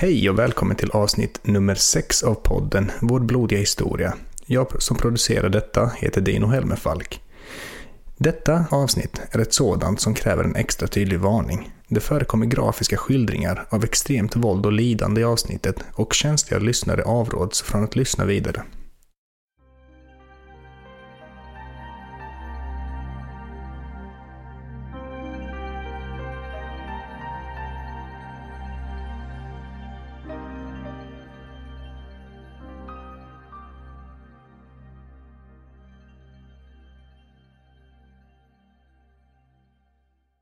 Hej och välkommen till avsnitt nummer 6 av podden Vår blodiga historia. Jag som producerar detta heter Dino Helmerfalk. Detta avsnitt är ett sådant som kräver en extra tydlig varning. Det förekommer grafiska skildringar av extremt våld och lidande i avsnittet och känsliga lyssnare avråds från att lyssna vidare.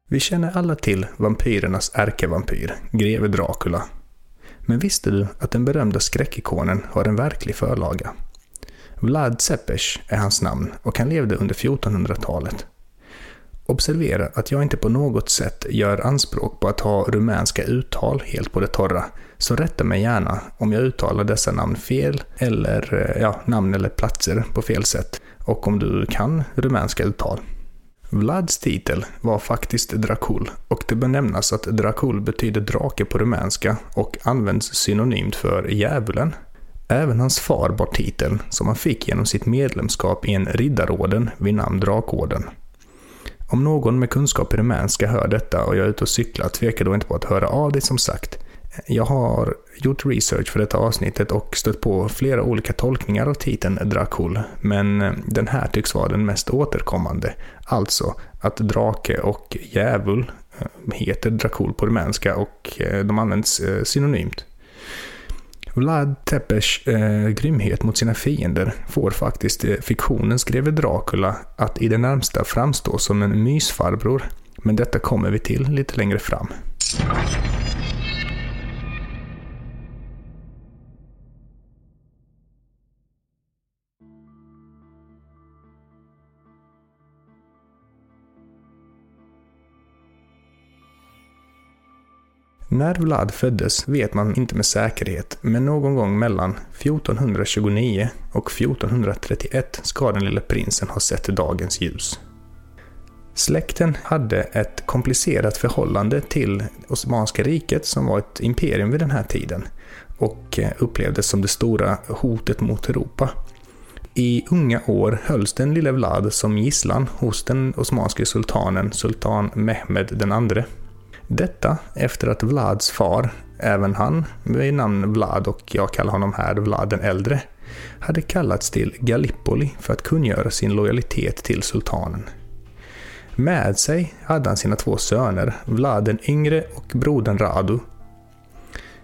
Vi känner alla till vampyrernas ärkevampyr, greve Dracula. Men visste du att den berömda skräckikonen har en verklig förlaga? Vlad Tzepes är hans namn och han levde under 1400-talet. Observera att jag inte på något sätt gör anspråk på att ha rumänska uttal helt på det torra, så rätta mig gärna om jag uttalar dessa namn fel eller eh, ja, namn eller platser på fel sätt och om du kan rumänska uttal. Vlads titel var faktiskt Dracul och det bör nämnas att Dracul betyder drake på rumänska och används synonymt för djävulen. Även hans far bar titeln som han fick genom sitt medlemskap i en riddarorden vid namn Drakorden. Om någon med kunskap i rumänska hör detta och jag är ute och cyklar, tveka då inte på att höra av dig som sagt. Jag har gjort research för detta avsnittet och stött på flera olika tolkningar av titeln Dracul, men eh, den här tycks vara den mest återkommande. Alltså att drake och djävul eh, heter Dracul på rumänska och eh, de används synonymt. Vlad Tepes eh, grymhet mot sina fiender får faktiskt eh, fiktionens greve Dracula att i det närmsta framstå som en mysfarbror, men detta kommer vi till lite längre fram. När Vlad föddes vet man inte med säkerhet, men någon gång mellan 1429 och 1431 ska den lille prinsen ha sett dagens ljus. Släkten hade ett komplicerat förhållande till Osmanska riket som var ett imperium vid den här tiden och eh, upplevdes som det stora hotet mot Europa. I unga år hölls den lille Vlad som gisslan hos den osmanske sultanen Sultan Mehmed II detta efter att Vlads far, även han med namn Vlad och jag kallar honom här Vlad den äldre, hade kallats till Gallipoli för att kungöra sin lojalitet till sultanen. Med sig hade han sina två söner, Vlad den yngre och brodern Radu.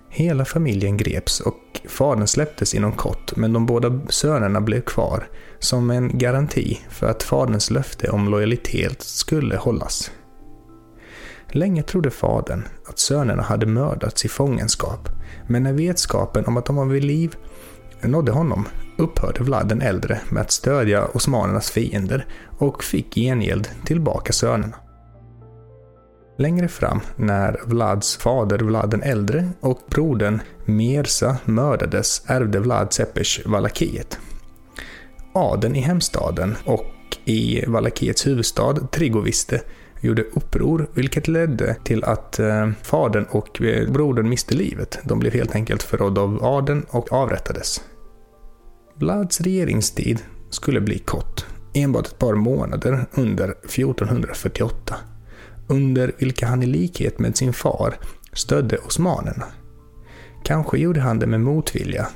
Hela familjen greps och fadern släpptes inom kort, men de båda sönerna blev kvar som en garanti för att faderns löfte om lojalitet skulle hållas. Länge trodde fadern att sönerna hade mördats i fångenskap, men när vetskapen om att de var vid liv nådde honom upphörde Vlad den äldre med att stödja osmanernas fiender och fick gengäld tillbaka sönerna. Längre fram, när Vlads fader Vlad den äldre och brodern Mirza mördades, ärvde Vlad Tzepes Valakiet. Adeln i hemstaden och i Valakiets huvudstad Trigoviste gjorde uppror, vilket ledde till att eh, fadern och eh, brodern miste livet. De blev helt enkelt förrådda av adeln och avrättades. Vlads regeringstid skulle bli kort, enbart ett par månader under 1448, under vilka han i likhet med sin far stödde osmanerna. Kanske gjorde han det med motvilja.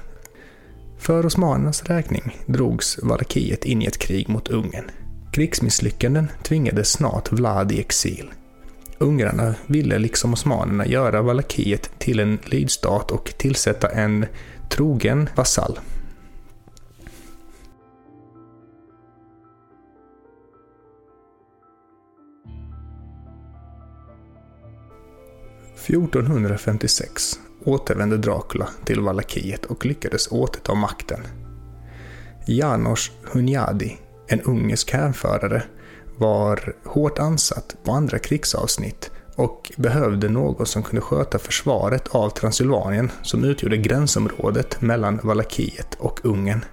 För osmanernas räkning drogs Valakiet in i ett krig mot Ungern. Krigsmisslyckanden tvingade snart Vlad i exil. Ungrarna ville liksom osmanerna göra Valakiet till en lydstat och tillsätta en trogen vasall. –1456 återvände Dracula till Valakiet och lyckades återta makten. Janos Hunyadi en ungersk härförare, var hårt ansatt på andra krigsavsnitt och behövde någon som kunde sköta försvaret av Transylvanien som utgjorde gränsområdet mellan Valakiet och Ungern.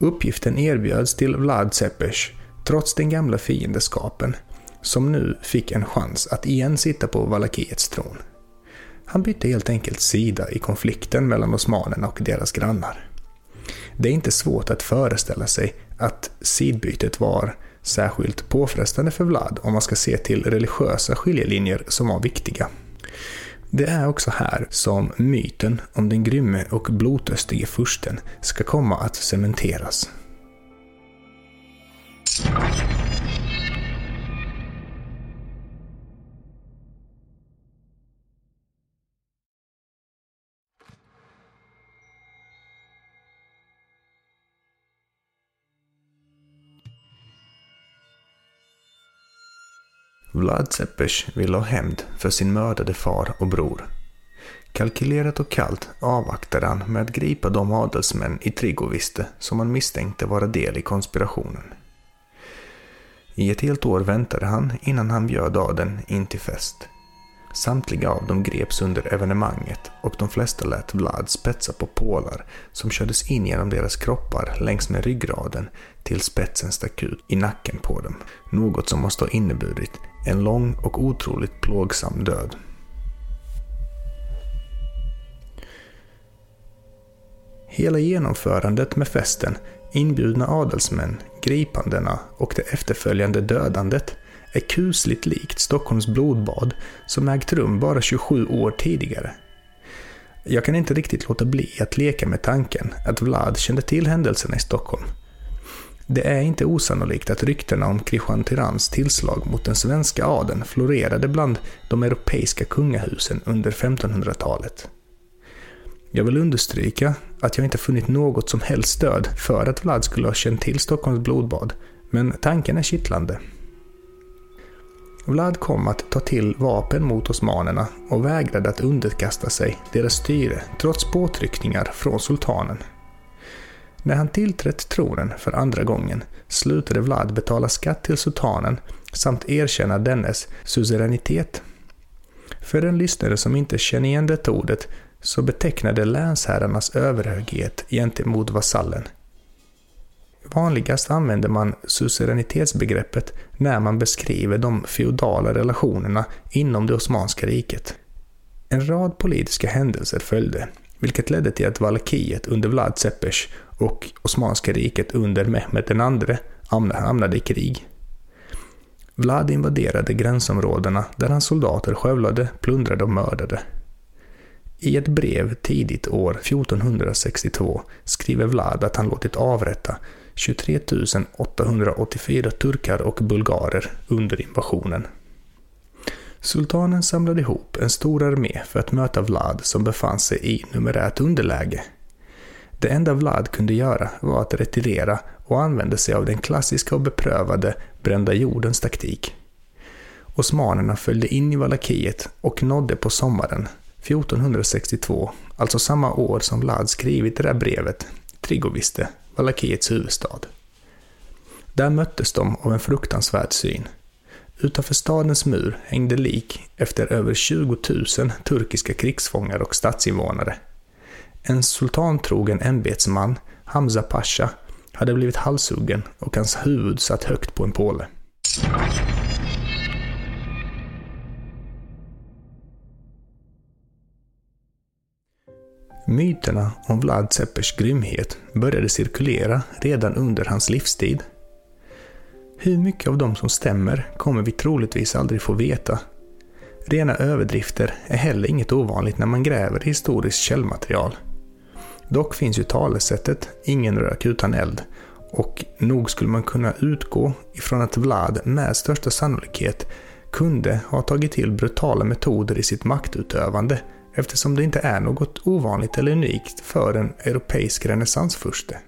Uppgiften erbjöds till Vlad Tsepes trots den gamla fiendeskapen, som nu fick en chans att igen sitta på Valakiets tron. Han bytte helt enkelt sida i konflikten mellan osmanerna och deras grannar. Det är inte svårt att föreställa sig att sidbytet var särskilt påfrestande för Vlad om man ska se till religiösa skiljelinjer som var viktiga. Det är också här som myten om den grymme och blodtörstige fursten ska komma att cementeras. Vlad Tzepes ville ha hämnd för sin mördade far och bror. Kalkylerat och kallt avvaktade han med att gripa de adelsmän i Trigoviste som han misstänkte vara del i konspirationen. I ett helt år väntade han innan han bjöd adeln in till fest. Samtliga av dem greps under evenemanget och de flesta lät Vlad spetsa på pålar som kördes in genom deras kroppar längs med ryggraden till spetsen stack ut i nacken på dem. Något som måste ha inneburit en lång och otroligt plågsam död. Hela genomförandet med festen, inbjudna adelsmän, gripandena och det efterföljande dödandet är kusligt likt Stockholms blodbad som ägt rum bara 27 år tidigare. Jag kan inte riktigt låta bli att leka med tanken att Vlad kände till händelserna i Stockholm. Det är inte osannolikt att ryktena om Kristian Tyrans tillslag mot den svenska adeln florerade bland de europeiska kungahusen under 1500-talet. Jag vill understryka att jag inte funnit något som helst stöd för att Vlad skulle ha känt till Stockholms blodbad, men tanken är kittlande. Vlad kom att ta till vapen mot osmanerna och vägrade att underkasta sig deras styre trots påtryckningar från sultanen. När han tillträtt tronen för andra gången slutade Vlad betala skatt till sultanen samt erkänna dennes suveränitet. För en lyssnare som inte känner igen det ordet så betecknade länsherrarnas överhöghet gentemot vasallen Vanligast använder man suveränitetsbegreppet när man beskriver de feodala relationerna inom det Osmanska riket. En rad politiska händelser följde, vilket ledde till att Valakiet under Vlad Tzepes och Osmanska riket under Mehmed II hamnade i krig. Vlad invaderade gränsområdena där hans soldater skövlade, plundrade och mördade. I ett brev tidigt år 1462 skriver Vlad att han låtit avrätta 23 884 turkar och bulgarer under invasionen. Sultanen samlade ihop en stor armé för att möta Vlad som befann sig i numerärt underläge. Det enda Vlad kunde göra var att retirera och använde sig av den klassiska och beprövade brända jordens taktik. Osmanerna följde in i Valakiet och nådde på sommaren 1462, alltså samma år som Vlad skrivit det där brevet, Trigoviste, Valakiets huvudstad. Där möttes de av en fruktansvärd syn. Utanför stadens mur hängde lik efter över 20 000 turkiska krigsfångar och stadsinvånare. En sultantrogen ämbetsman, Hamza Pasha, hade blivit halshuggen och hans huvud satt högt på en påle. Myterna om Vlad Seppers grymhet började cirkulera redan under hans livstid. Hur mycket av dem som stämmer kommer vi troligtvis aldrig få veta. Rena överdrifter är heller inget ovanligt när man gräver i historiskt källmaterial. Dock finns ju talesättet ”ingen rök utan eld” och nog skulle man kunna utgå ifrån att Vlad med största sannolikhet kunde ha tagit till brutala metoder i sitt maktutövande eftersom det inte är något ovanligt eller unikt för en europeisk renässansfurste.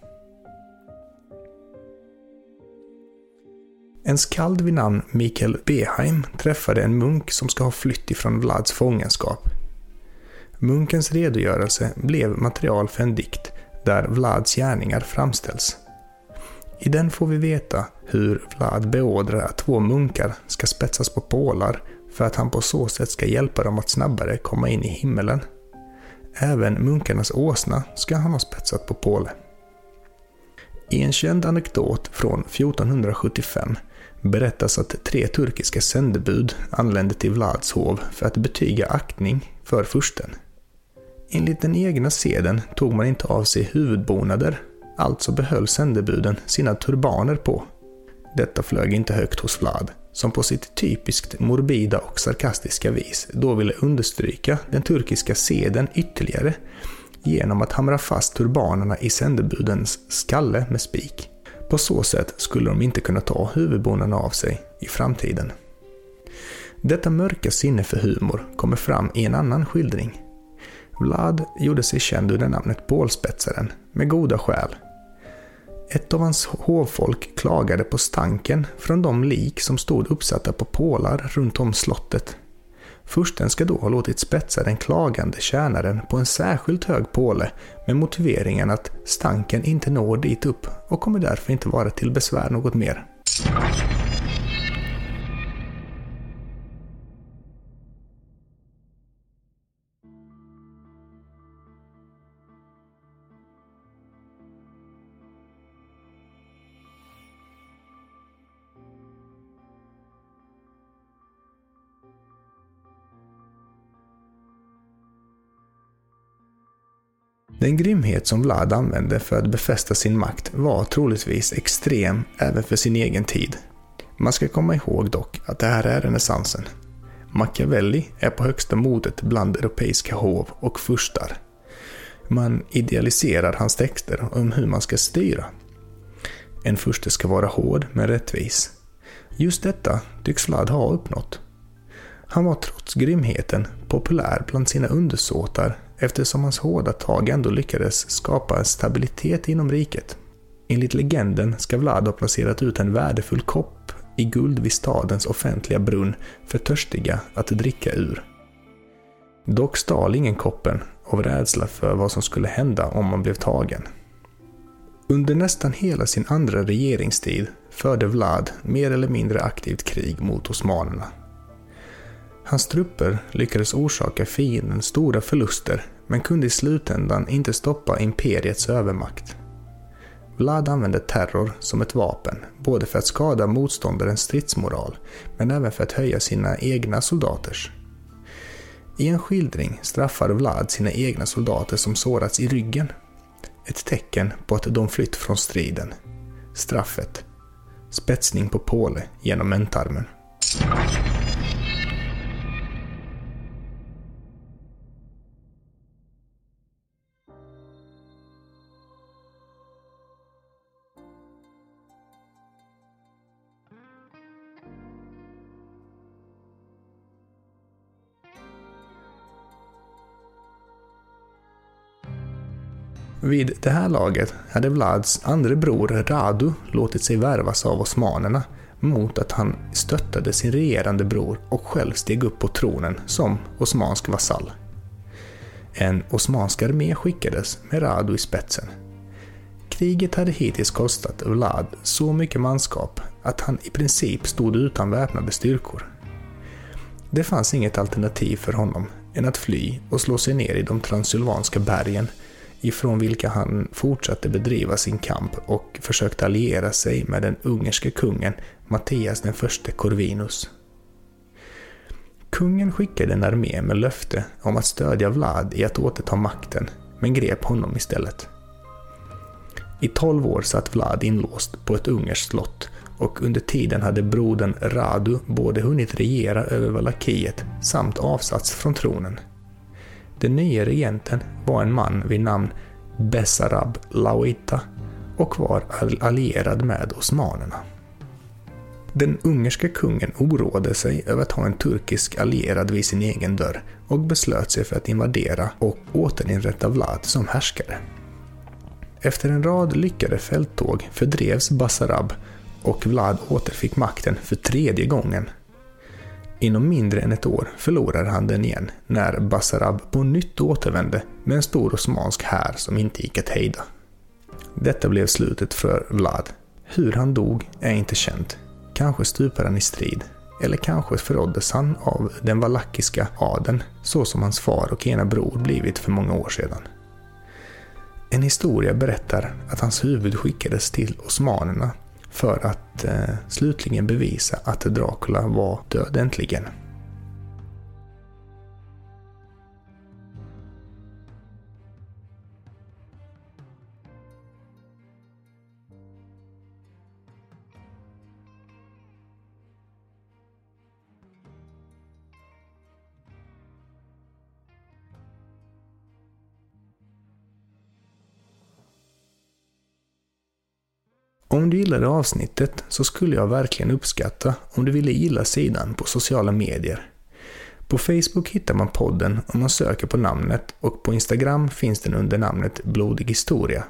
En skald vid namn Mikael Beheim träffade en munk som ska ha flytt ifrån Vlads fångenskap. Munkens redogörelse blev material för en dikt där Vlads gärningar framställs. I den får vi veta hur Vlad beordrar att två munkar ska spetsas på pålar för att han på så sätt ska hjälpa dem att snabbare komma in i himmelen. Även munkarnas åsna ska han ha spetsat på påle. I en känd anekdot från 1475 berättas att tre turkiska sändebud anlände till Vlads hov för att betyga aktning för fursten. Enligt den egna seden tog man inte av sig huvudbonader, alltså behöll sändebuden sina turbaner på. Detta flög inte högt hos Vlad, som på sitt typiskt morbida och sarkastiska vis då ville understryka den turkiska seden ytterligare genom att hamra fast turbanerna i sändebudens skalle med spik. På så sätt skulle de inte kunna ta huvudbonaderna av sig i framtiden. Detta mörka sinne för humor kommer fram i en annan skildring. Vlad gjorde sig känd under namnet Bålspetsaren, med goda skäl. Ett av hans hovfolk klagade på stanken från de lik som stod uppsatta på pålar runt om slottet. Fursten ska då ha låtit spetsa den klagande tjänaren på en särskilt hög påle med motiveringen att stanken inte når dit upp och kommer därför inte vara till besvär något mer. Den grymhet som Vlad använde för att befästa sin makt var troligtvis extrem även för sin egen tid. Man ska komma ihåg dock att det här är renässansen. Machiavelli är på högsta modet bland europeiska hov och furstar. Man idealiserar hans texter om hur man ska styra. En furste ska vara hård men rättvis. Just detta tycks Vlad ha uppnått. Han var trots grymheten populär bland sina undersåtar eftersom hans hårda tag ändå lyckades skapa stabilitet inom riket. Enligt legenden ska Vlad ha placerat ut en värdefull kopp i guld vid stadens offentliga brunn för törstiga att dricka ur. Dock stal ingen koppen av rädsla för vad som skulle hända om man blev tagen. Under nästan hela sin andra regeringstid förde Vlad mer eller mindre aktivt krig mot osmanerna. Hans trupper lyckades orsaka fienden stora förluster men kunde i slutändan inte stoppa imperiets övermakt. Vlad använde terror som ett vapen, både för att skada motståndarens stridsmoral, men även för att höja sina egna soldaters. I en skildring straffar Vlad sina egna soldater som sårats i ryggen. Ett tecken på att de flytt från striden. Straffet. Spetsning på påle genom ändtarmen. Vid det här laget hade Vlads andre bror Radu låtit sig värvas av osmanerna mot att han stöttade sin regerande bror och själv steg upp på tronen som osmansk vasall. En osmansk armé skickades med Radu i spetsen. Kriget hade hittills kostat Vlad så mycket manskap att han i princip stod utan väpnade styrkor. Det fanns inget alternativ för honom än att fly och slå sig ner i de transylvanska bergen ifrån vilka han fortsatte bedriva sin kamp och försökte alliera sig med den ungerske kungen Mattias den förste Corvinus. Kungen skickade en armé med löfte om att stödja Vlad i att återta makten, men grep honom istället. I tolv år satt Vlad inlåst på ett ungerskt slott och under tiden hade brodern Radu både hunnit regera över Valakiet samt avsatts från tronen. Den nya regenten var en man vid namn Bessarab Lawita och var allierad med osmanerna. Den ungerske kungen oroade sig över att ha en turkisk allierad vid sin egen dörr och beslöt sig för att invadera och återinrätta Vlad som härskare. Efter en rad lyckade fälttåg fördrevs Basarab och Vlad återfick makten för tredje gången Inom mindre än ett år förlorade han den igen när Basarab på nytt återvände med en stor osmansk här som inte gick att hejda. Detta blev slutet för Vlad. Hur han dog är inte känt. Kanske stupade han i strid. Eller kanske förråddes han av den valakiska adeln så som hans far och ena bror blivit för många år sedan. En historia berättar att hans huvud skickades till osmanerna för att eh, slutligen bevisa att Dracula var död äntligen. Om du gillade avsnittet så skulle jag verkligen uppskatta om du ville gilla sidan på sociala medier. På Facebook hittar man podden om man söker på namnet och på Instagram finns den under namnet Blodig historia.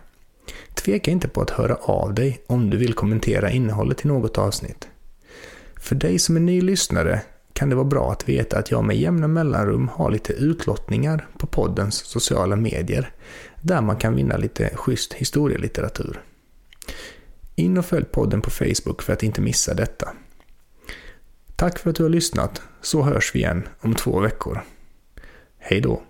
Tveka inte på att höra av dig om du vill kommentera innehållet i något avsnitt. För dig som är ny lyssnare kan det vara bra att veta att jag med jämna mellanrum har lite utlottningar på poddens sociala medier där man kan vinna lite schysst historielitteratur. In och följ podden på Facebook för att inte missa detta. Tack för att du har lyssnat, så hörs vi igen om två veckor. Hej då!